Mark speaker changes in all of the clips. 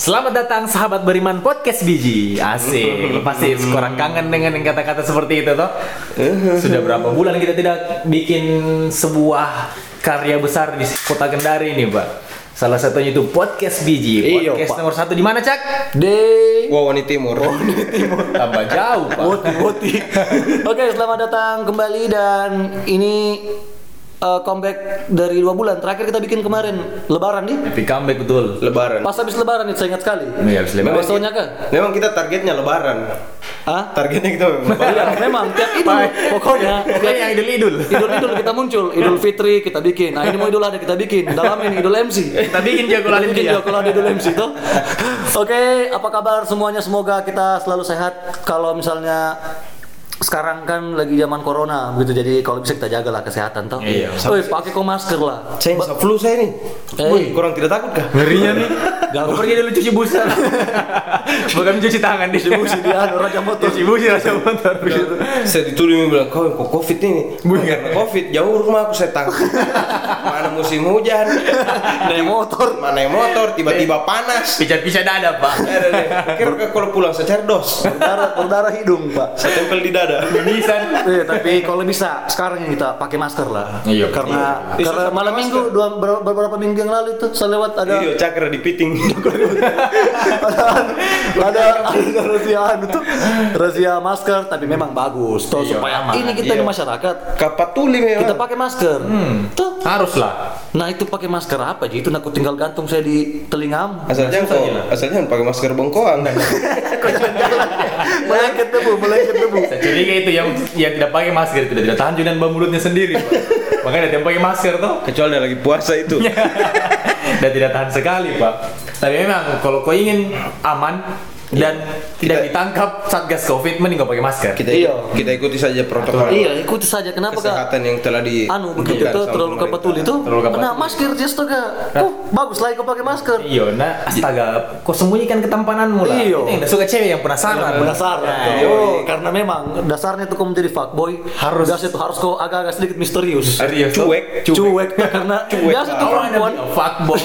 Speaker 1: Selamat datang sahabat beriman podcast biji Asik Pasti kurang kangen dengan kata-kata seperti itu toh Sudah berapa bulan kita tidak bikin sebuah karya besar di kota Kendari ini pak Salah satunya itu podcast biji
Speaker 2: Iya,
Speaker 1: Podcast
Speaker 2: Pak.
Speaker 1: nomor satu di mana cak?
Speaker 2: De
Speaker 3: Wawani Timur.
Speaker 1: Tambah jauh pak
Speaker 2: Boti Boti. Oke, selamat datang kembali dan ini eh, comeback dari dua bulan. Terakhir kita bikin kemarin Lebaran nih.
Speaker 1: Tapi comeback betul
Speaker 3: Lebaran.
Speaker 2: Pas habis Lebaran itu saya ingat sekali.
Speaker 1: Iya habis lebaran
Speaker 2: Besoknya kan?
Speaker 3: Memang kita targetnya Lebaran.
Speaker 2: Ah?
Speaker 3: Targetnya kita memang Lebaran.
Speaker 2: Iya, memang tiap idul pokoknya
Speaker 1: Pokoknya yang idul-idul
Speaker 2: idul-idul kita muncul, Idul Fitri kita bikin. Nah, ini mau idul ada kita bikin. Dalamin Idul MC.
Speaker 1: Kita bikin jago lagi
Speaker 2: bikin
Speaker 1: dia
Speaker 2: juga kalau ada Idul MC tuh. Oke, apa kabar semuanya? Semoga kita selalu sehat. Kalau misalnya sekarang kan lagi zaman corona begitu jadi kalau bisa kita jagalah kesehatan toh.
Speaker 1: Iya.
Speaker 2: Woi, pakai kok masker lah.
Speaker 3: Saya bisa flu saya nih.
Speaker 2: Eh.
Speaker 3: Wih, kurang tidak takut kah?
Speaker 1: Ngerinya nih Gak pergi dulu cuci busa Bukan cuci tangan di
Speaker 2: Ibu sih dia anu, raja motor.
Speaker 1: Cuci busa rasa motor begitu
Speaker 3: Saya dituduh bilang, kau kok covid ini? Bukan karena covid, jauh rumah aku saya tangkap. Mana musim hujan,
Speaker 2: Naik motor.
Speaker 3: mana yang motor, tiba-tiba panas.
Speaker 1: Pisah-pisah dada pak.
Speaker 3: Kira kalau pulang saya cari dos,
Speaker 2: Berdarah, berdarah hidung, Pak.
Speaker 3: saya tempel di dada.
Speaker 1: Mimisan
Speaker 2: Iya, tapi kalau bisa sekarang kita pakai masker lah.
Speaker 1: Iya,
Speaker 2: Karena
Speaker 3: iya.
Speaker 2: karena
Speaker 3: Bisa
Speaker 2: malam minggu dua ber- beberapa minggu yang lalu itu saya lewat ada
Speaker 3: Iya, cakra di piting.
Speaker 2: ada ada ada razia anu tuh razia masker tapi memang bagus tuh
Speaker 1: Iya,
Speaker 2: supaya
Speaker 1: aman.
Speaker 2: ini kita
Speaker 3: Iya.
Speaker 2: di masyarakat
Speaker 3: Kapatuli memang.
Speaker 2: kita pakai masker tuh
Speaker 1: Harus lah
Speaker 2: nah itu pakai masker apa Ji? itu aku tinggal gantung saya di telingam
Speaker 3: Asalnya
Speaker 1: Susah
Speaker 3: kok, asalnya pakai masker bengkoang.
Speaker 2: melengket debu melengket debu
Speaker 1: Saya curiga itu yang yang tidak pakai masker tidak tidak tahan dengan bau mulutnya sendiri Pak. Makanya yang pakai masker tuh
Speaker 3: Kecuali lagi puasa itu.
Speaker 1: dan tidak tahan sekali pak tapi memang kalau kau ingin aman dan tidak
Speaker 3: Kita-
Speaker 1: ditangkap satgas covid mending kau pakai masker
Speaker 3: Kita
Speaker 2: Iya.
Speaker 3: kita ikuti saja protokol
Speaker 2: iya ikuti saja kenapa kak
Speaker 3: kesehatan yang telah di
Speaker 2: anu begitu
Speaker 3: sama
Speaker 2: terlalu kebetul itu nah masker just tuh kak oh bagus lah kau pakai masker
Speaker 1: Iya, nah astaga, kau sembunyikan ketampananmu lah.
Speaker 2: Iya.
Speaker 1: Itu yang suka cewek yang penasaran.
Speaker 2: penasaran
Speaker 1: Nah,
Speaker 2: tuh.
Speaker 1: iya.
Speaker 2: Oh, karena memang dasarnya tuh kau menjadi fuckboy
Speaker 1: Harus.
Speaker 2: gas itu harus kau agak-agak sedikit misterius
Speaker 1: Serius, tuh?
Speaker 3: Cuek.
Speaker 2: cuek karena biasa tuh perempuan
Speaker 1: fuckboy.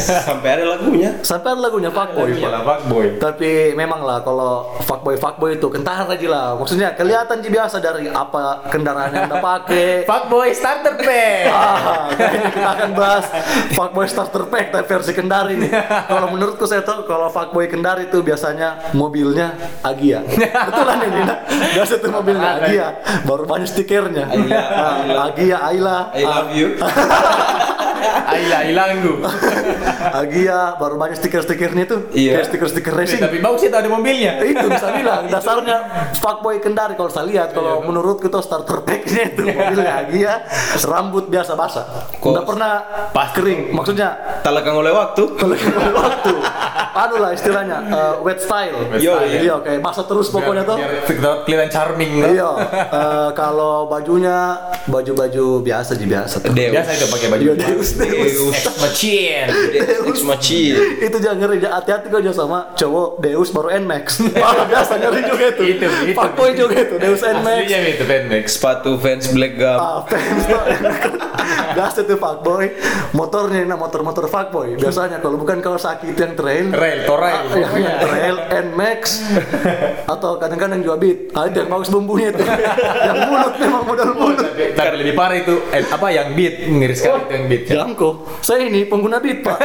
Speaker 3: sampai ada lagunya
Speaker 2: sampai ada lagunya fuckboy
Speaker 1: Iya fuckboy.
Speaker 2: tapi memang lah kalau fuckboy fuckboy itu kentara aja lah maksudnya kelihatan sih biasa dari apa kendaraan yang anda pakai
Speaker 1: Fuckboy starter pack.
Speaker 2: Ah, kita akan bahas fuckboy starter pack tapi versi Kendari nih. Kalau menurutku saya tahu kalau fuckboy Kendari itu biasanya mobilnya Agia. Betulan ini nah. Biasa tuh mobilnya Agia, baru banyak stikernya. Agia, Aila,
Speaker 3: I love you
Speaker 1: Aila hilangku.
Speaker 2: Agia, baru banyak stiker-stikernya tuh.
Speaker 3: Iya.
Speaker 2: Kayak stiker-stiker racing.
Speaker 1: Tapi bagus itu ada mobilnya.
Speaker 2: itu bisa bilang dasarnya fuckboy Kendari kalau saya lihat kalau menurutku tuh starter packnya itu mobilnya Agia rambut biasa basah
Speaker 3: Kok-
Speaker 2: nggak pernah
Speaker 1: Pasti.
Speaker 2: kering maksudnya
Speaker 3: talakang oleh waktu
Speaker 2: kalau kalau waktu anu lah istilahnya eh, wet style
Speaker 1: Wet
Speaker 3: Yo,
Speaker 1: style.
Speaker 2: iya kayak basah terus pokoknya tuh
Speaker 1: kelihatan charming.
Speaker 2: iya eh, kalau bajunya baju-baju biasa sih biasa tuh
Speaker 3: Deus
Speaker 1: Biasa itu pakai baju.
Speaker 2: Iya, Deus, Deus.
Speaker 3: Deus.
Speaker 1: Machine.
Speaker 3: Deus. Ex machina
Speaker 2: itu jangan ngeri hati-hati kau jangan sama cowok Deus baru Nmax Wah, biasa ngeri juga itu.
Speaker 1: Itu,
Speaker 2: fuckboy juga itu Deus Nmax
Speaker 1: Aslinya itu Penmax.
Speaker 3: sepatu fans black gum.
Speaker 2: Ah, fans Biasa tuh fuckboy Motornya nah motor-motor fuckboy Biasanya kalau bukan Kawasaki itu yang trail
Speaker 1: Rail, torail.
Speaker 2: Ah, yang, yang trail Nmax Atau kadang-kadang juga beat ah, itu yang bagus bumbunya tuh Yang mulut memang modal mulut
Speaker 1: Tapi, lebih parah itu eh, apa yang beat ngeri sekali itu yang beat.
Speaker 2: Janko, saya ini pengguna beat pak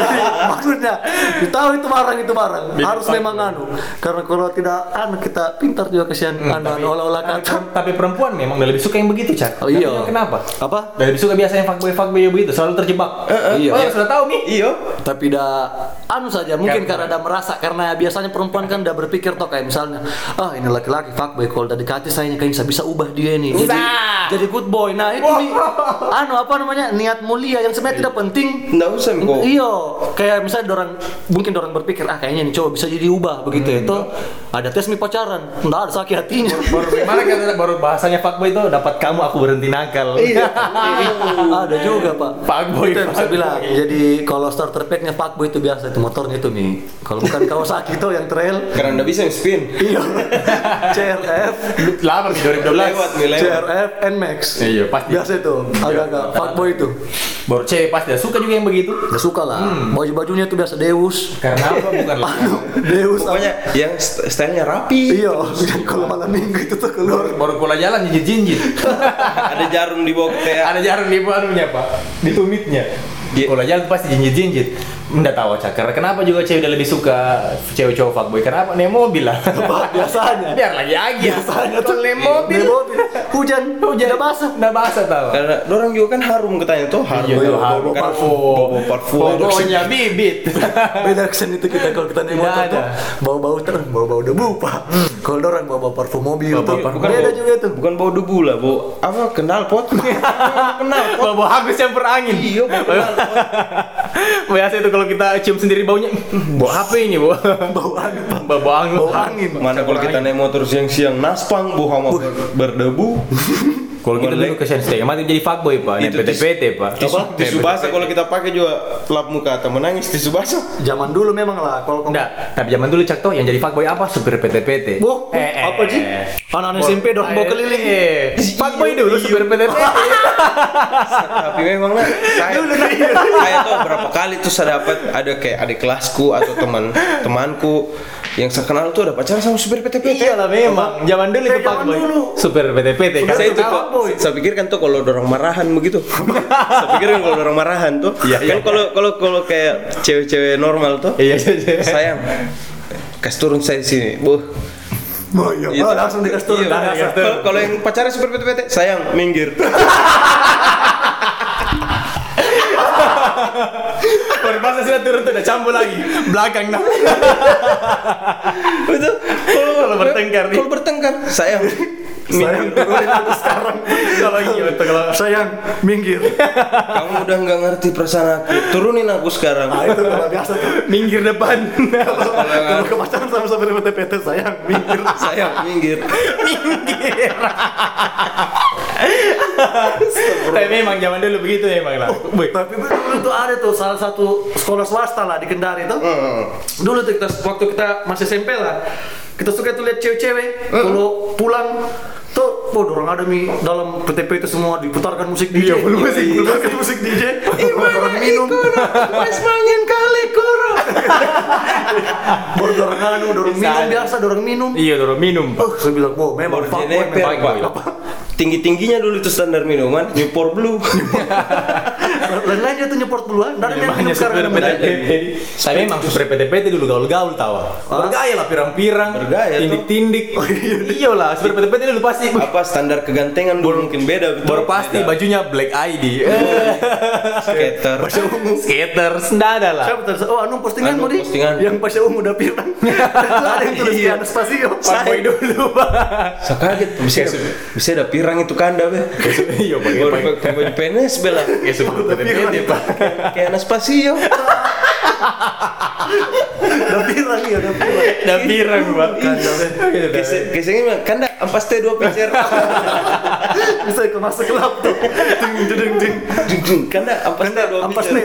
Speaker 2: Jadi maksudnya Tahu itu barang itu barang
Speaker 1: Beat
Speaker 2: Harus memang anu Karena kalau tidak anu kita pintar juga kesian anu, anu olah-olah kata
Speaker 1: Tapi perempuan memang lebih suka yang begitu, Cak.
Speaker 2: Oh, iya.
Speaker 1: Kenapa?
Speaker 2: Apa?
Speaker 1: Udah lebih suka biasanya fuckboy fuckboy begitu, selalu terjebak.
Speaker 2: Iya.
Speaker 1: Oh, ya, sudah tahu nih.
Speaker 3: iyo
Speaker 2: tapi dah anu saja mungkin
Speaker 1: Karena-
Speaker 2: karena ada merasa karena biasanya perempuan kan udah berpikir toh kayak misalnya ah ini laki-laki fuckboy kalau udah dekati saya ini kayaknya saya bisa ubah dia nih jadi
Speaker 1: Bisa.
Speaker 2: jadi good boy. Nah itu nih anu apa namanya niat mulia yang sebenarnya tidak penting.
Speaker 3: Nggak usah kok.
Speaker 2: Iya, kayak misalnya orang mungkin orang berpikir ah kayaknya nih coba bisa jadi ubah begitu ya toh. Ada tes mi pacaran, nggak ada sakit hatinya.
Speaker 1: Baru gimana kan baru bahasanya fuckboy itu dapat kamu aku berhenti nakal.
Speaker 2: Iya, ada juga pak.
Speaker 1: Fuckboy,
Speaker 2: Itu yang bisa
Speaker 1: fuckboy.
Speaker 2: bilang. Jadi kalau starter packnya fuckboy itu biasa tuh motornya tuh nih. Kalau bukan Kawasaki tuh yang trail.
Speaker 3: Karena nggak bisa spin.
Speaker 2: Iya. CRF,
Speaker 1: Lama di 2012.
Speaker 3: Lewat nih lewat.
Speaker 2: CRF, Nmax.
Speaker 1: Iya, pasti.
Speaker 2: Biasa itu. Agak-agak fuckboy itu.
Speaker 1: Baru cewek pasti dia suka juga yang begitu.
Speaker 2: Gak suka lah. Baju-bajunya tuh biasa Deus.
Speaker 1: Karena apa? Bukan lah.
Speaker 2: Deus apa?
Speaker 3: Pokoknya yang st- stylenya rapi.
Speaker 2: Iya, kalau malam minggu itu tuh keluar.
Speaker 1: Baru pola jalan jinjit-jinjit.
Speaker 3: Ada jarum di bawah ya.
Speaker 1: Ada jarum di anunya pak, di tumitnya.
Speaker 3: Iya.
Speaker 1: Pola jalan pasti jinjit-jinjit. Nggak tahu cakar. Kenapa juga cewek udah lebih suka cewek cowok fuckboy? Kenapa? Nih mobil lah.
Speaker 2: Biasanya.
Speaker 1: Biar lagi agi.
Speaker 2: Biasanya tuh
Speaker 1: nih mobil.
Speaker 2: Mobil. Hujan, hujan udah basah.
Speaker 1: Nggak basah tahu.
Speaker 3: Karena orang juga kan harum katanya tuh harum.
Speaker 1: Iya,
Speaker 2: Iya,
Speaker 1: harum.
Speaker 2: bawa
Speaker 3: Kan
Speaker 2: parfum.
Speaker 3: bawa parfum.
Speaker 1: Pokoknya bibit.
Speaker 2: Beda kesan itu kita kalau kita naik
Speaker 1: Tidak
Speaker 2: motor tuh
Speaker 1: ada.
Speaker 2: bau-bau terus, bau-bau debu pak. Kalau ada orang bawa parfum mobil
Speaker 1: Bawa
Speaker 2: tuh,
Speaker 1: parfum
Speaker 2: beda
Speaker 3: bau-
Speaker 2: juga tuh.
Speaker 3: Bukan bau debu lah, bau apa? Kenal pot. Kenal pot.
Speaker 1: Bawa habis yang perangin.
Speaker 3: Iya, bau kenal.
Speaker 1: Biasa itu kalau kita cium sendiri baunya, bawa apa ini, bawa
Speaker 2: Bau angin
Speaker 1: bau angin.
Speaker 2: Bau angin.
Speaker 3: Mana kalau kita naik motor siang-siang naspang, bau hama ber- berdebu.
Speaker 1: Kalau kita dulu ke Sense mati jadi fuckboy pak,
Speaker 3: Itu
Speaker 1: PT-PT pak.
Speaker 3: Tisu, tisu basah kalau kita pakai juga lap muka atau menangis tisu basah.
Speaker 2: Zaman dulu memang lah kalau
Speaker 1: Enggak, tapi zaman dulu cak toh yang jadi fuckboy apa? Supir PT-PT.
Speaker 2: Wah, apa sih? Anak-anak SMP dong bawa keliling.
Speaker 1: Eh, Fuckboy dulu supir PT-PT.
Speaker 3: Tapi memang lah, saya, saya tuh berapa kali tuh saya dapat ada kayak adik kelasku atau teman temanku yang saya kenal tuh ada pacaran sama supir PT-PT.
Speaker 1: Iya lah memang. Zaman dulu itu
Speaker 2: zaman
Speaker 1: fuckboy.
Speaker 2: dulu.
Speaker 1: Supir PT-PT kan.
Speaker 3: saya itu kok,
Speaker 2: boy?
Speaker 3: saya pikir kan tuh kalau orang marahan begitu. saya pikir kan kalau orang marahan tuh,
Speaker 1: Iya,
Speaker 3: kan
Speaker 1: iya.
Speaker 3: kalau kalau kalau kayak cewek-cewek normal tuh,
Speaker 1: Iya, iya, iya.
Speaker 3: sayang, kasih turun saya di sini, bu.
Speaker 2: Oh iya,
Speaker 3: Gitu.
Speaker 2: oh, langsung dikasih turun.
Speaker 3: Iya. Kalau kalau yang pacaran supir PT-PT, sayang, minggir.
Speaker 1: Berbahasa sudah turun tuh udah campur lagi. Belakang nah.
Speaker 3: Betul. Kalau
Speaker 1: Kalau bertengkar nih.
Speaker 3: Kalau bertengkar, sayang.
Speaker 2: Sayang turunin aku sekarang.
Speaker 1: Kalau iya kalau
Speaker 2: Sayang, minggir.
Speaker 3: Kamu udah nggak ngerti perasaan aku. Turunin aku sekarang.
Speaker 2: Nah, itu kalau biasa tuh.
Speaker 1: minggir depan.
Speaker 2: Kalau ke pacaran sama supir PT-PT, sayang, minggir.
Speaker 3: Sayang, minggir.
Speaker 1: Tapi memang zaman dulu begitu memang lah. Boy.
Speaker 2: Tapi dulu tuh ada tuh salah satu sekolah swasta lah di Kendari tuh. Dulu tuh kita waktu kita masih SMP lah. Kita suka tuh lihat cewek-cewek kalau pulang oh dorong ada mi dalam PTP itu semua diputarkan musik DJ. Iya, musik, diputarkan musik DJ. Orang minum.
Speaker 3: Mas mangin kali koro.
Speaker 2: Baru dorong anu, dorong minum biasa, dorong minum.
Speaker 1: Iya, dorong minum. Pak.
Speaker 2: Oh, saya bilang, wow, memang fuckboy, memang.
Speaker 3: Tinggi-tingginya dulu itu standar minuman, Newport Blue.
Speaker 2: Lain-lain dia tuh nyeport duluan, dan yang
Speaker 1: Makanya
Speaker 2: minum sekarang namanya.
Speaker 1: PT-PT. Tapi memang supir PT-PT dulu gaul-gaul tawa. Bergaya lah pirang-pirang.
Speaker 3: Bergaya.
Speaker 1: Tindik-tindik. Iya lah, supir PT-PT dulu pasti.
Speaker 3: Apa standar kegantengan dulu mungkin beda.
Speaker 1: Baru pasti bajunya black ID.
Speaker 3: Skater.
Speaker 1: Skater, sendada lah.
Speaker 2: Siapa? Oh, anu postingan mau di yang pas ungu udah pirang. Itu ada yang tulis di
Speaker 3: Iya.
Speaker 2: Anastasia.
Speaker 1: Fuckboy dulu, Pak.
Speaker 3: Saya kaget bisa bisa ada pirang itu kanda be.
Speaker 1: Iya, pakai
Speaker 3: Baru
Speaker 1: pakai
Speaker 3: pakai baju PNS bela.
Speaker 1: kayak supir PT-PT, Pak.
Speaker 3: Kayak Anaspasio.
Speaker 2: Udah pirang ya, udah pirang.
Speaker 1: Udah pirang, Pak.
Speaker 3: Kesengnya mah kanda ampas teh dua pecer.
Speaker 2: Bisa ikut masuk gelap tuh. Ding ding ding.
Speaker 3: Kanda ampas teh dua
Speaker 2: Ampas
Speaker 3: pecer.
Speaker 2: nih.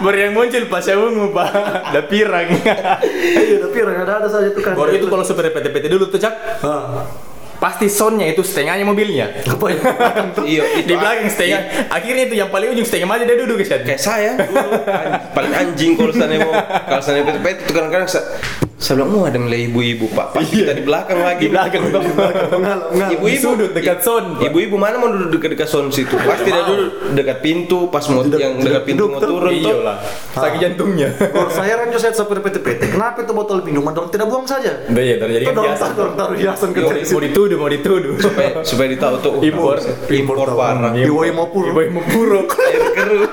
Speaker 1: Baru yang muncul pas saya ungu, Pak. Udah pirang.
Speaker 2: Iya, udah pirang ada ada saja tuh kan.
Speaker 1: Baru itu kalau supir PT-PT dulu tuh, Cak. Pasti soundnya itu setengahnya mobilnya.
Speaker 2: apa ya?
Speaker 3: Iya,
Speaker 1: Di belakang setengah. Akhirnya itu yang paling ujung setengah aja dia duduk
Speaker 3: kayak saya dulu, an- paling anjing kalau sana mau kalau sana itu kadang-kadang saya, saya bilang mau ada mulai ibu-ibu pak pas kita di belakang lagi
Speaker 1: Di belakang tuh.
Speaker 2: Mengalah, mengalah.
Speaker 3: ibu-ibu
Speaker 1: Sudut dekat Pak.
Speaker 3: ibu-ibu mana mau duduk dekat-dekat sound situ pasti dia duduk dekat pintu pas mau yang dekat pintu mau turun
Speaker 1: Iya
Speaker 3: tuh
Speaker 1: lah. Sakit jantungnya.
Speaker 2: Kalau saya rancu saya supir PT-PT, kenapa itu botol minuman dong tidak buang saja?
Speaker 1: Udah ya terjadi
Speaker 2: Itu
Speaker 1: kan
Speaker 2: dorong taruh dorong taruh hiasan ke.
Speaker 1: Mau dituduh, mau dituduh.
Speaker 3: supaya supaya ditahu tuh oh,
Speaker 1: Impor.
Speaker 3: impor parah
Speaker 2: Iwoi mau pur.
Speaker 1: Ibu mau puruk.
Speaker 3: air keruh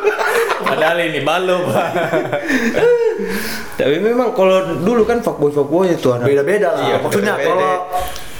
Speaker 1: Padahal ini balo, Pak.
Speaker 3: tapi memang kalau dulu kan fuckboy fuckboy itu anak
Speaker 2: Beda-beda lah.
Speaker 3: Iya,
Speaker 2: Maksudnya kalau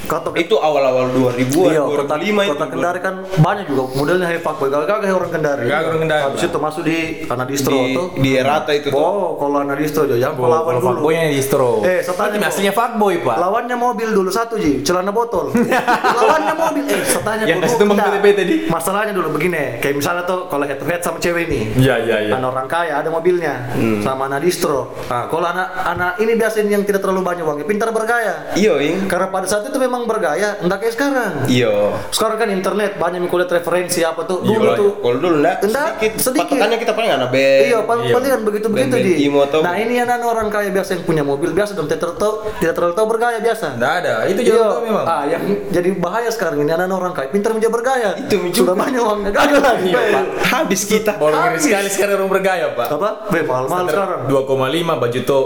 Speaker 2: kota
Speaker 3: Itu awal-awal 2000-an,
Speaker 2: Iya, kota,
Speaker 3: 2005 itu.
Speaker 2: kota Kendari kan banyak juga modelnya Hey Fuckboy. Gak orang Kendari.
Speaker 1: Gak orang Kendari,
Speaker 2: Habis itu masuk di Anadistro
Speaker 3: Di,
Speaker 2: tuh.
Speaker 3: di Erata itu tuh.
Speaker 2: Oh, kalau Anadistro aja yang
Speaker 1: Kalau
Speaker 2: lawan dulu.
Speaker 1: fuckboynya distro.
Speaker 2: Eh, setanya
Speaker 1: Berarti aslinya fuckboy, Pak.
Speaker 2: Lawannya mobil dulu satu Ji, celana botol. Lawannya mobil. Eh, setanya
Speaker 1: Yang
Speaker 2: dulu,
Speaker 1: kasih tumbang
Speaker 2: enggak.
Speaker 1: PT-PT di?
Speaker 2: Masalahnya dulu begini, kayak misalnya tuh kalau head to head sama cewek ini.
Speaker 1: Iya, iya, iya.
Speaker 2: Anak orang kaya ada mobilnya sama anak distro. Nah, kalau anak anak ini biasanya yang tidak terlalu banyak uangnya, pintar bergaya.
Speaker 3: Iya, ing.
Speaker 2: Karena pada saat itu memang bergaya, enggak kayak sekarang.
Speaker 3: Iya.
Speaker 2: Sekarang kan internet banyak yang kulihat referensi apa tuh.
Speaker 1: Iya,
Speaker 2: Dulu
Speaker 1: iya.
Speaker 2: tuh
Speaker 3: Kalau dulu enggak,
Speaker 2: Enggak,
Speaker 3: sedikit.
Speaker 2: sedikit.
Speaker 3: Patokannya kita paling anak band.
Speaker 2: Iya, paling
Speaker 1: Iya.
Speaker 2: kan begitu-begitu di. Nah, ini anak orang kaya biasa yang punya mobil biasa dong tidak terlalu tidak terlalu tahu bergaya biasa.
Speaker 1: Enggak ada. Itu
Speaker 2: Iya,
Speaker 1: juga tahu memang.
Speaker 2: ah yang jadi bahaya sekarang ini anak orang kaya pintar menjadi bergaya.
Speaker 3: Itu
Speaker 2: sudah banyak uangnya gagal lagi.
Speaker 1: Iya.
Speaker 3: Habis kita.
Speaker 1: Baru ngeri
Speaker 2: Habis.
Speaker 1: sekali sekarang orang bergaya, Pak.
Speaker 2: Apa? Be, mahal-mahal sekarang.
Speaker 1: 2,5 baju to.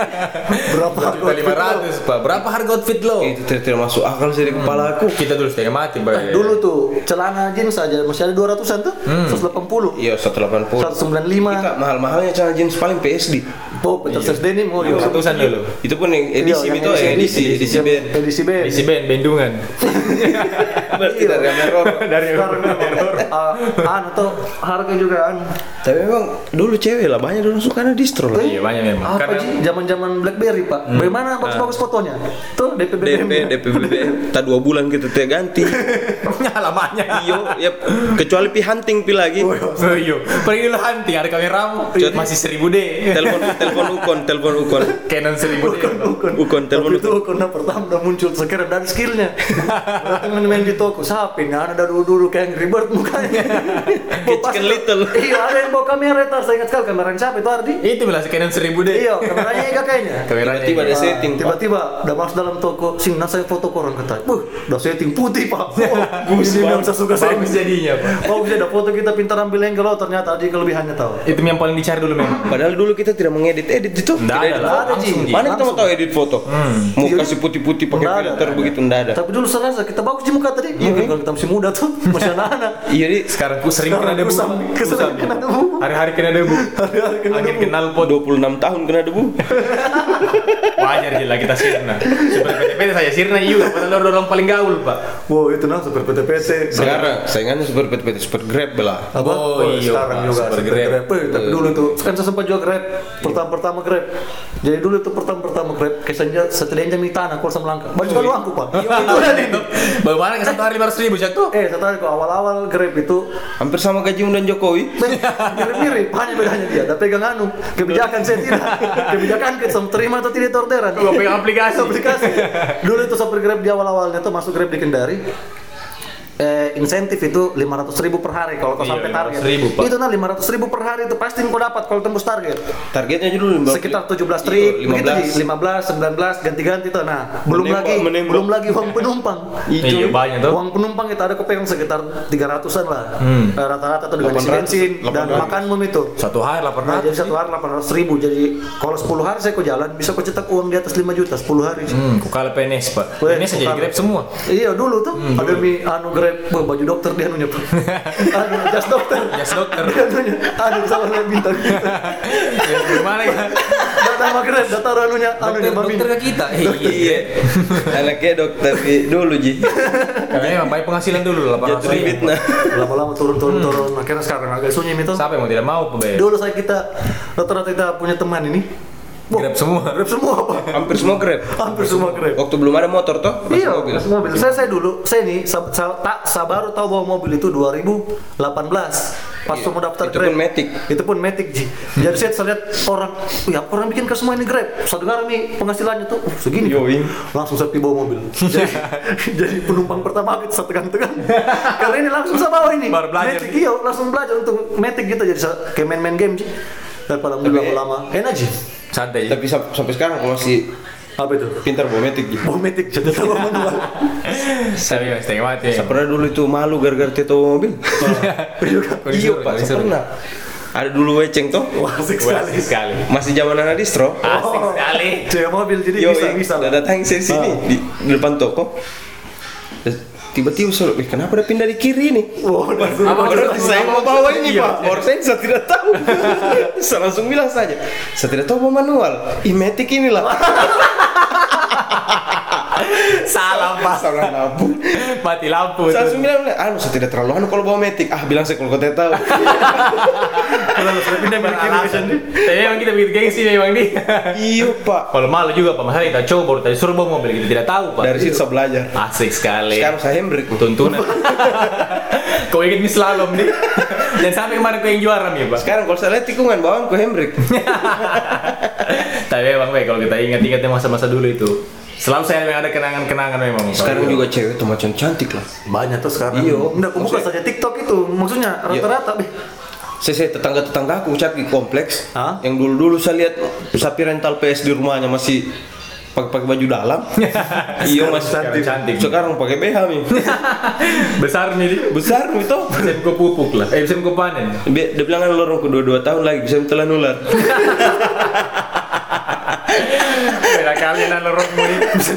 Speaker 2: Berapa?
Speaker 1: Lima ratus, Pak. Berapa harga outfit lo?
Speaker 3: Itu tidak masuk akal sih di kepala aku.
Speaker 1: Kita dulu setengah mati, Pak.
Speaker 2: Eh, Dulu tuh celana jeans saja masih ada 200-an tuh.
Speaker 1: Hmm.
Speaker 2: 180.
Speaker 3: Iya, 180.
Speaker 2: 195.
Speaker 3: Kita mahal-mahalnya celana jeans paling PSD.
Speaker 2: Oh, Peter Says Denim oh iya.
Speaker 1: Ratusan dulu.
Speaker 3: Itu pun yang edisi
Speaker 2: Iya,
Speaker 3: itu yang edisi edisi band.
Speaker 2: Edisi band.
Speaker 1: Isi band Bendungan.
Speaker 3: Berarti dari Amerika.
Speaker 1: Dari
Speaker 2: Sekarang memang ah, anu tuh harga juga an.
Speaker 3: Tapi memang dulu cewek lah banyak dulu suka ada distro lah.
Speaker 1: Iya, banyak memang.
Speaker 2: Apa
Speaker 1: Karena
Speaker 2: sih zaman-zaman BlackBerry, Pak? Bagaimana bagus-bagus fotonya? Tuh DP
Speaker 3: DP
Speaker 2: BBM.
Speaker 3: Tak dua bulan kita tidak ganti.
Speaker 1: lamanya.
Speaker 3: Iyo, ya kecuali pi hunting pi lagi.
Speaker 1: Oh iya, pergi dulu hunting ada kameramu.
Speaker 3: Iya.
Speaker 1: Masih 1000 D.
Speaker 3: Telepon telepon ukon, telepon ukon.
Speaker 1: Canon 1000 D.
Speaker 2: Bukan.
Speaker 3: Ukon telepon
Speaker 2: Tapi itu
Speaker 3: ukon.
Speaker 2: karena pertama udah muncul sekarang dari skillnya. Datang main-main di toko, siapa ini? Ada dulu-dulu kayak Angry Bird mukanya.
Speaker 3: Kayak Chicken Little.
Speaker 2: Iya, ada yang bawa kamera itu, saya ingat sekali kamera siapa itu Ardi?
Speaker 1: Itu bilang Canon 1000 D.
Speaker 2: Iya, kameranya Ega kayaknya.
Speaker 1: Kameranya.
Speaker 3: Tiba-tiba ada setting.
Speaker 2: Tiba-tiba udah masuk dalam toko, sing nah saya foto korang kata. Buh, udah setting putih pak. Oh, ini memang saya suka saya.
Speaker 1: Bagus jadinya, Pak.
Speaker 2: Bagus ada foto kita pintar ambil angle oh ternyata ada kelebihannya tahu.
Speaker 1: Itu yang paling dicari dulu memang.
Speaker 3: Padahal dulu kita tidak mengedit edit itu. Tidak
Speaker 1: ada
Speaker 2: langsung,
Speaker 1: Ji.
Speaker 3: Mana kita mau tahu edit foto? Mau
Speaker 2: Iya,
Speaker 3: kasih putih-putih pakai
Speaker 2: ada.
Speaker 3: filter begitu ndak ada.
Speaker 2: Tapi dulu serasa kita bagus di muka tadi. Iya, kalau kita masih muda tuh, masih anak-anak.
Speaker 3: Iya, di
Speaker 1: Sekarang ku sering kena debu.
Speaker 2: Kesering kena debu.
Speaker 1: Hari-hari kena debu.
Speaker 2: Hari-hari kena
Speaker 1: Angin
Speaker 2: debu.
Speaker 1: kenal pot.
Speaker 3: 26 tahun kena debu.
Speaker 1: Wajar gila kita sirna. Seperti PT saya sirna juga. Padahal orang paling gaul, Pak.
Speaker 2: Wow, itu nah super PT-PT.
Speaker 3: Sekarang saingannya super PT PT super grab lah.
Speaker 2: apa?
Speaker 1: Oh, iya,
Speaker 2: sekarang
Speaker 1: Pak,
Speaker 2: juga
Speaker 1: super
Speaker 2: super
Speaker 1: Grab.
Speaker 2: grab. Eh, tapi dulu tuh kan saya sempat juga grab. Pertama-pertama grab. Jadi dulu tuh pertama-pertama grab kesannya setidaknya jam tanah kalau sama langkah. Baju kan uangku pak. Itu udah nih.
Speaker 1: Bagaimana ke satu hari 500 ribu cak tuh?
Speaker 2: Eh, saya tahu kok awal-awal grab itu
Speaker 3: Hampir sama gaji dan Jokowi.
Speaker 2: mirip-mirip, hanya bedanya dia. Ada pegang anu, kebijakan saya tidak. Kebijakan kita sama terima atau tidak itu orderan.
Speaker 1: Gua pegang aplikasi.
Speaker 2: aplikasi. Dulu itu sopir grab di awal-awalnya tuh masuk grab di Kendari. Eh, insentif itu 500 ribu per hari kalau kau
Speaker 1: Iya,
Speaker 2: sampai target
Speaker 1: 500.000, Pak.
Speaker 2: itu nah 500 ribu per hari itu pasti kau dapat kalau tembus target
Speaker 3: Targetnya dulu lima-
Speaker 2: sekitar 17 trip
Speaker 3: Iya,
Speaker 2: begitu
Speaker 3: 15.
Speaker 2: di 15 19 ganti-ganti tuh nah belum
Speaker 3: Menembak,
Speaker 2: lagi
Speaker 3: menembak.
Speaker 2: belum lagi uang penumpang
Speaker 1: Iya, banyak tuh.
Speaker 2: uang penumpang itu ada kau pegang sekitar 300-an lah
Speaker 1: Hmm.
Speaker 2: Eh, rata-rata tuh dengan isi
Speaker 3: 800,
Speaker 2: bensin dan
Speaker 3: 800.
Speaker 2: makanmu itu
Speaker 1: Satu hari
Speaker 2: Nah, jadi
Speaker 1: 800.
Speaker 2: satu hari 800 ribu jadi kalau 10 hari saya kok jalan bisa kok cetak uang di atas 5 juta 10 hari
Speaker 1: Hmm, ku kalah PNS, Pak. PNS
Speaker 2: bukan.
Speaker 1: grab semua.
Speaker 2: Iya dulu tuh
Speaker 1: Hmm,
Speaker 2: ada mi anu grab Wah, baju dokter dia anunya Pak. anu jas dokter.
Speaker 1: Jas dokter.
Speaker 2: Dia anunya anu sama lihat bintang.
Speaker 1: Ya, Gimana ya?
Speaker 2: Datang sama grab, datang anunya anu
Speaker 1: Dokter,
Speaker 2: nih mami.
Speaker 1: dokter ke kita.
Speaker 3: Iya. Anaknya dokter dulu Ji.
Speaker 1: Karena emang baik penghasilan dulu
Speaker 3: Jatuh
Speaker 1: 800
Speaker 3: di
Speaker 1: ribu.
Speaker 3: fitnah.
Speaker 2: Lama-lama turun-turun turun. Akhirnya sekarang agak sunyi itu.
Speaker 1: Siapa yang mau tidak mau, Pak?
Speaker 2: Dulu saya kita rata-rata kita punya teman ini.
Speaker 1: Grab semua.
Speaker 2: Grab semua Pak.
Speaker 3: Hampir semua grab.
Speaker 2: Hampir semua grab.
Speaker 3: Waktu belum ada motor toh, masih
Speaker 2: Iya,
Speaker 3: mobil.
Speaker 2: mobil. mobil. Saya saya dulu, saya nih, sa, sa, tak, saya baru tahu bawa mobil itu 2018 pas
Speaker 3: Iya,
Speaker 2: mau daftar
Speaker 3: itu
Speaker 2: Grab.
Speaker 3: pun Matic.
Speaker 2: Itu pun Matic Ji. Jadi saya lihat orang, ya orang bikin ke semua ini Grab. Saya dengar nih penghasilannya tuh, uh, segini.
Speaker 3: Yoi.
Speaker 2: Langsung saya bawa mobil. jadi, jadi penumpang pertama itu saya tegang-tegang. Karena ini langsung saya bawa ini.
Speaker 1: Baru belajar.
Speaker 2: Matic, iya, langsung belajar untuk Matic gitu. Jadi saya kayak main-main game Ji. Daripada lama-lama. Enak Ji.
Speaker 1: Santai.
Speaker 3: Tapi sam- sampai sekarang aku masih
Speaker 2: Apa itu?
Speaker 3: pintar bawa metik Ji.
Speaker 2: Bawa Matic, jadi tahu manual.
Speaker 1: Saya yang setengah mati.
Speaker 3: Saya pernah dulu itu malu gara-gara tahu mobil. Iya
Speaker 1: disuruh,
Speaker 3: pak, saya pernah. Ada dulu weceng toh,
Speaker 2: Wah, asik sekali.
Speaker 1: asik sekali.
Speaker 3: masih zaman anak distro.
Speaker 1: Asik sekali.
Speaker 2: Cewek mobil jadi
Speaker 3: Yo,
Speaker 2: bisa
Speaker 3: iya.
Speaker 2: bisa.
Speaker 3: Udah datang saya sini di, di depan toko. Tiba-tiba suruh, "Wih, kenapa dia pindah di kiri nih?
Speaker 2: Wow,
Speaker 3: Apa berarti saya mau bawa ini
Speaker 1: Iya.
Speaker 3: pak? Or saya, saya tidak tahu. saya langsung bilang saja, saya tidak tahu bawa manual. Ih, metik inilah.
Speaker 1: Salah pak.
Speaker 3: Salah lampu.
Speaker 1: Mati lampu.
Speaker 3: Saya langsung bilang, anu saya tidak terlalu anu kalau bawa metik. Ah bilang saya kalau kau tidak tahu.
Speaker 2: Kalau sudah pindah balik kiri ke sini.
Speaker 1: Tapi memang kita begitu gengsi memang nih.
Speaker 3: Iya pak.
Speaker 1: Kalau malu juga pak, masalah kita coba baru tadi suruh bawa mobil kita tidak tahu pak.
Speaker 3: Dari situ saya belajar.
Speaker 1: Asik sekali.
Speaker 3: Sekarang saya handbrake.
Speaker 1: tuntunan. Kau ingin mi slalom nih. Dan sampai kemarin kau yang juara nih pak.
Speaker 3: Sekarang kalau saya lihat tikungan bawang ke handbrake.
Speaker 1: Tapi memang baik kalau kita ingat-ingat yang masa-masa dulu itu. Selalu saya memang ada kenangan-kenangan memang.
Speaker 3: Sekarang juga cewek tuh macam cantik lah.
Speaker 2: Banyak tuh sekarang.
Speaker 3: Iyo.
Speaker 2: Enggak, aku buka saja TikTok itu. Maksudnya rata-rata. Beh.
Speaker 3: Saya, saya tetangga-tetangga aku chat di kompleks.
Speaker 2: Hah?
Speaker 3: Yang dulu-dulu saya lihat sapi rental PS di rumahnya masih pakai pakai baju dalam. iya masih
Speaker 1: Sekarang cantik.
Speaker 3: Sekarang pakai BH nih.
Speaker 1: Besar nih. Di.
Speaker 3: Besar itu.
Speaker 1: Bisa kau pupuk lah. Eh bisa kau panen.
Speaker 3: Dia, dia bilang kan lorong kedua dua tahun lagi bisa telan ular.
Speaker 1: Beda kalian anak rokmu ini. Bisa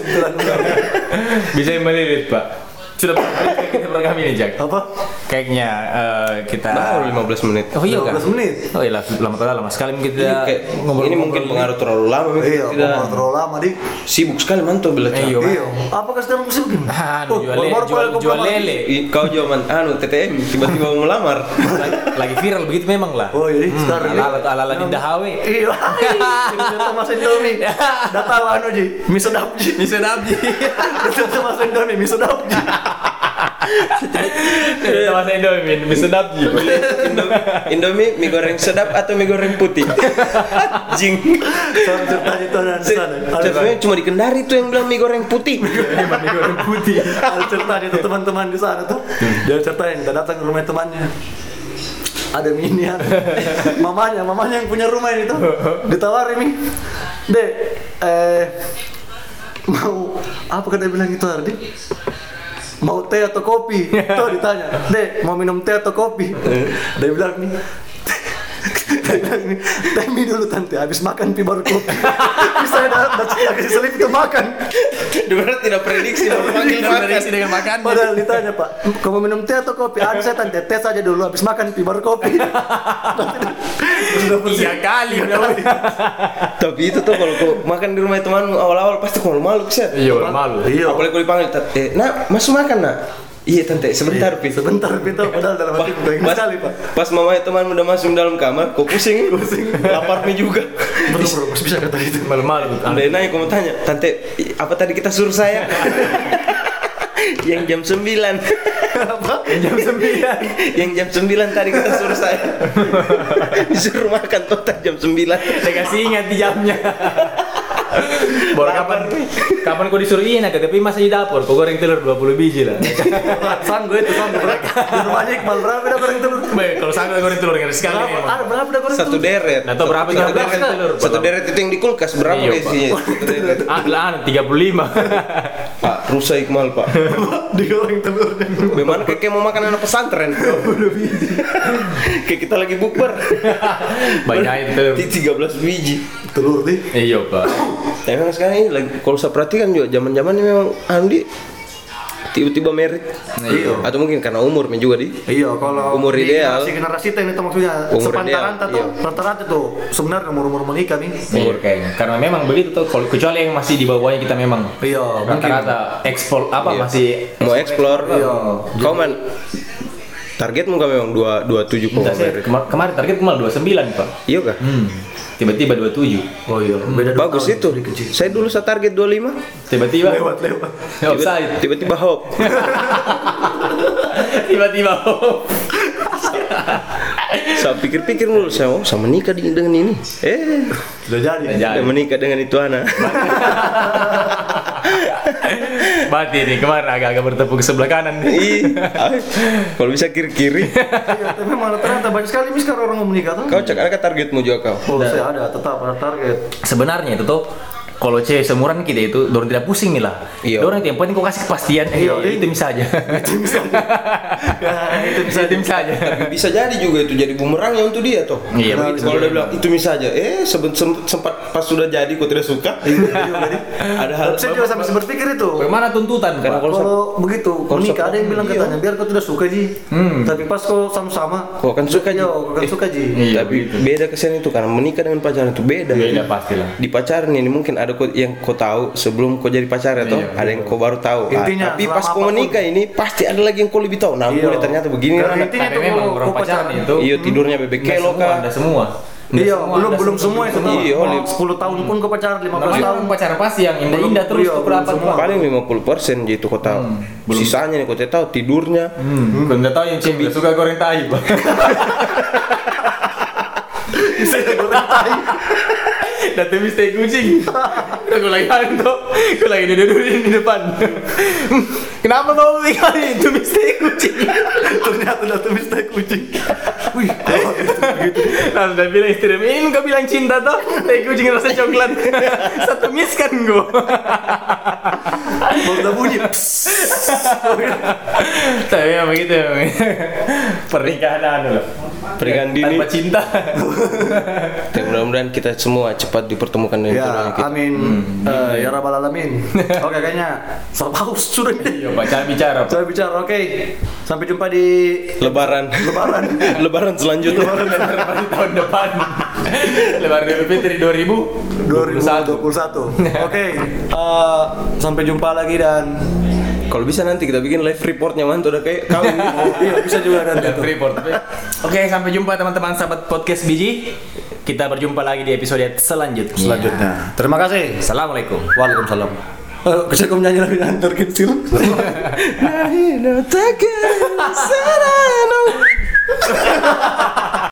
Speaker 1: Bisa melilit pak. Sudah kita program ini Jack?
Speaker 2: Apa?
Speaker 1: Kayaknya eh, kita.
Speaker 3: Baru 15 menit.
Speaker 1: Oh iya kan?
Speaker 2: 15 menit.
Speaker 1: Oh iya lama lama lama sekali kita
Speaker 3: Ini, kayak,
Speaker 1: ngobrol.
Speaker 3: ini mungkin pengaruh terlalu lama mungkin
Speaker 2: Iya,
Speaker 3: tidak
Speaker 2: mau terlalu lama di.
Speaker 3: sibuk sekali mantu bila
Speaker 1: Eh, iya.
Speaker 2: Iya. Apakah sekarang musim gini?
Speaker 1: Ah,
Speaker 2: Oh,
Speaker 1: jual,
Speaker 2: baru-baru
Speaker 1: jual,
Speaker 2: kau
Speaker 1: jual
Speaker 2: melamar.
Speaker 1: lele.
Speaker 3: Kau zaman anu TTM tiba-tiba mau melamar.
Speaker 1: lagi, viral begitu memang lah.
Speaker 2: Oh iya, sekarang.
Speaker 1: ala ala ala Dinda Hawe.
Speaker 2: Iya. Mas Indomie. Dah tahu anu Ji, mie sedap Ji.
Speaker 1: Bisa dabji.
Speaker 2: Itu Mas Indomie, sedap Ji.
Speaker 1: Kita masa Indomie, bisa dabji.
Speaker 3: Indomie, Indomie mie goreng sedap atau mie goreng putih? Jing.
Speaker 2: Saya cerita itu ada di sana. Ada
Speaker 3: Sebenarnya cuma di Kendari tuh yang bilang mie goreng putih.
Speaker 1: Mie goreng putih.
Speaker 2: ada cerita itu teman-teman di sana tuh. Dia ceritain, dia datang ke rumah temannya. Ada minian. mamanya, mamanya yang punya rumah ini tuh. Ditawarin nih. Dek, eh mau apa dia bilang itu Ardi? Mau teh atau kopi? Tuh ditanya, Dek, mau minum teh atau kopi? Dia bilang nih, dia bilang nih, teh mie dulu tante, habis makan pi baru kopi. Bisa ada ada kasih selip itu makan.
Speaker 3: Dia benar tidak prediksi makan.
Speaker 1: Prediksi dengan makan.
Speaker 2: Padahal ditanya pak, kamu minum teh atau kopi? Ada saya tante, teh saja dulu, habis makan pi baru kopi.
Speaker 1: Tiga kali udah.
Speaker 3: Tapi itu tuh kalau makan di rumah temanmu awal-awal pasti kau malu keset.
Speaker 1: Iya, malu.
Speaker 2: Iya.
Speaker 3: Apalagi kalau dipanggil, "Tat, eh, nak masuk makan nak. Iya tante, sebentar pi.
Speaker 2: Sebentar pintu padahal dalam hati pengen
Speaker 3: Pas,
Speaker 2: sekali pak.
Speaker 3: pas mama teman udah masuk dalam kamar, kau pusing, pusing, lapar mie juga.
Speaker 2: Belum belum bisa kata itu.
Speaker 1: Malu-malu.
Speaker 3: Anda nanya, kamu tanya, tante, apa tadi kita suruh saya? yang jam 9
Speaker 1: Jam sembilan.
Speaker 3: yang jam 9 tadi kita suruh saya disuruh makan total jam 9
Speaker 1: Saya kasih ingat di jamnya. Baru kapan kapan kau disuruh iya nak tapi masih di dapur kau goreng telur 20 biji lah.
Speaker 2: Sanggup itu sanggup. Di rumahnya Iqbal berapa dah goreng telur?
Speaker 1: Baik, kalau sanggup goreng telur ngeri sekali
Speaker 2: Berapa? Ada berapa dah goreng
Speaker 3: satu
Speaker 2: telur?
Speaker 3: deret
Speaker 1: Nah, berapa
Speaker 3: satu deret
Speaker 1: goreng telur?
Speaker 3: satu deret itu yang di kulkas berapa
Speaker 1: Iya, Pak.
Speaker 3: isinya satu
Speaker 1: Ah, lah, 35.
Speaker 3: pak rusak Iqmal pak
Speaker 2: Digoreng telurnya.
Speaker 3: Bagaimana kayak mau makan anak pesantren kayak kita lagi bukber
Speaker 1: Banyak itu telur.
Speaker 3: di 13 biji
Speaker 2: Telur nih.
Speaker 1: Iya, Pak.
Speaker 3: Memang sekarang ini lagi kalau saya perhatikan juga zaman zaman ini memang Andi tiba-tiba merit
Speaker 2: Iya.
Speaker 3: atau mungkin karena umur juga di
Speaker 2: Iya, kalau
Speaker 3: Umur
Speaker 2: di
Speaker 3: ideal.
Speaker 2: generasi generasi itu itu maksudnya
Speaker 3: Umur
Speaker 2: sepantaran tuh
Speaker 3: iya.
Speaker 2: rata-rata tuh sebenarnya umur umur menikah nih.
Speaker 1: Umur kayaknya. Karena memang begitu tuh kalau kecuali yang masih di bawahnya kita memang
Speaker 2: Iya, mungkin.
Speaker 1: rata-rata ekspor apa
Speaker 3: Iya.
Speaker 1: masih
Speaker 3: mau explore
Speaker 2: Iya.
Speaker 3: kau man targetmu kan memang dua dua tujuh
Speaker 1: kema- kemarin target malah 29, Pak.
Speaker 3: iya kah
Speaker 1: Hmm. Tiba-tiba 27.
Speaker 2: Oh iya, beda dua
Speaker 3: bagus itu
Speaker 2: kecil.
Speaker 3: saya dulu saya target 25
Speaker 1: Tiba-tiba
Speaker 2: Lewat lewat.
Speaker 3: tiba-tiba hope
Speaker 1: Tiba-tiba.
Speaker 3: saya pikir-pikir dulu saya oh, sama menikah di- dengan ini eh
Speaker 2: Sudah jadi.
Speaker 3: Saya menikah dengan itu anak
Speaker 1: Mati nih kemarin agak-agak bertepuk ke sebelah kanan.
Speaker 3: Ih, ah, kalau bisa kiri-kiri
Speaker 2: Iya, tapi memang rata-rata banyak sekali nih sekarang orang mau menikah tuh.
Speaker 3: kau cek ada targetmu juga kau
Speaker 2: Oh, saya ada tetap ada target.
Speaker 1: Sebenarnya itu tuh kalau cewek seumuran kita itu dorong tidak pusing nih lah.
Speaker 3: Iya.
Speaker 1: Dorong itu yang penting kau kasih kepastian. Eh,
Speaker 2: Iya,
Speaker 1: itu bisa aja.
Speaker 2: Itu bisa. Ya, itu bisa.
Speaker 1: itu bisa aja.
Speaker 3: Tapi bisa jadi juga itu jadi bumerangnya untuk dia tuh.
Speaker 1: Iya,
Speaker 2: Nah.
Speaker 3: Kalau dia bilang itu bisa aja, eh sempat pas sudah jadi kok tidak suka.
Speaker 2: Iya.
Speaker 3: Ada hal
Speaker 2: Saya juga sampai berpikir itu.
Speaker 1: Bagaimana tuntutan,
Speaker 3: Karena kalau
Speaker 2: Kalau begitu, menikah ada yang bilang
Speaker 3: iya.
Speaker 2: katanya biar kau tidak suka ji. Tapi pas kau sama-sama,
Speaker 3: Kau akan suka, Ji.
Speaker 2: Iya, kau akan
Speaker 3: Eh,
Speaker 2: suka ji.
Speaker 1: Iya,
Speaker 3: Tapi beda kesan itu karena menikah dengan pacaran itu beda.
Speaker 1: Beda pastilah.
Speaker 3: Di pacaran ini mungkin ada ada kau yang kau tahu sebelum kau jadi pacar ya toh
Speaker 1: Iya,
Speaker 3: ada yang kau baru tahu Ah,
Speaker 2: Intinya,
Speaker 3: tapi pas kau menikah ini pasti ada lagi yang kau lebih tahu nah
Speaker 2: Iya.
Speaker 3: boleh ternyata begini
Speaker 2: Karena
Speaker 3: Rana.
Speaker 2: intinya
Speaker 1: Tapi
Speaker 2: tuh
Speaker 1: memang
Speaker 2: kau-
Speaker 1: pacaran itu
Speaker 3: iya tidurnya bebek kelo kah
Speaker 1: nggak semua. Nggak
Speaker 2: Iya,
Speaker 1: semua,
Speaker 2: belum
Speaker 1: ada
Speaker 2: belum semua itu tuh.
Speaker 3: Iya.
Speaker 2: 10 tahun pun kau pacaran, 15
Speaker 1: Namanya
Speaker 2: tahun.
Speaker 1: pacaran pasti yang indah-indah terus
Speaker 2: Iya,
Speaker 1: tuh
Speaker 2: belum
Speaker 1: berapa
Speaker 2: semua.
Speaker 3: paling 50% gitu kau tahu sisanya nih kau tahu tidurnya
Speaker 1: Hmm, kau nggak tahu yang cewek suka goreng tahi, Bang.
Speaker 2: Bisa goreng tai.
Speaker 1: Datang mistake kucing. Udah gue lagi hantu, gue lagi duduk di depan. Kenapa kau bilang itu mistake kucing?
Speaker 2: Ternyata udah tuh mistake kucing. Wih,
Speaker 1: Nah, udah bilang istri, ini kau bilang cinta toh? Tai kucing rasa coklat. Satu miss kan gue.
Speaker 2: baru udah bunyi.
Speaker 1: Tapi memang begitu memang. Pernikahan anu loh.
Speaker 3: Pernikahan dini.
Speaker 1: Tanpa cinta.
Speaker 3: Mudah-mudahan kita semua cepat dipertemukan dengan
Speaker 2: Ya,
Speaker 3: kita.
Speaker 2: amin. Eh, ya rabbal alamin. Oke, kayaknya serba haus sudah ini.
Speaker 1: Iya, baca bicara. Pak.
Speaker 2: Saya bicara, oke. Sampai jumpa di
Speaker 3: Lebaran.
Speaker 2: Lebaran.
Speaker 3: Lebaran selanjutnya.
Speaker 1: Lebaran di tahun depan. Lebaran Idul Fitri 2000
Speaker 2: 2021. Oke, eh, sampai jumpa lagi dan
Speaker 3: Kalau bisa nanti kita bikin live reportnya mantu udah kayak kawin.
Speaker 2: iya bisa juga nanti tuh.
Speaker 1: report. Oke, sampai jumpa teman-teman sahabat podcast biji. Kita berjumpa lagi di episode selanjutnya.
Speaker 2: Selanjutnya. Terima kasih.
Speaker 1: Assalamualaikum.
Speaker 2: Waalaikumsalam. Eh, bisa kau menyanyi lagi antar kecil.
Speaker 3: Nah, no, takkan serano.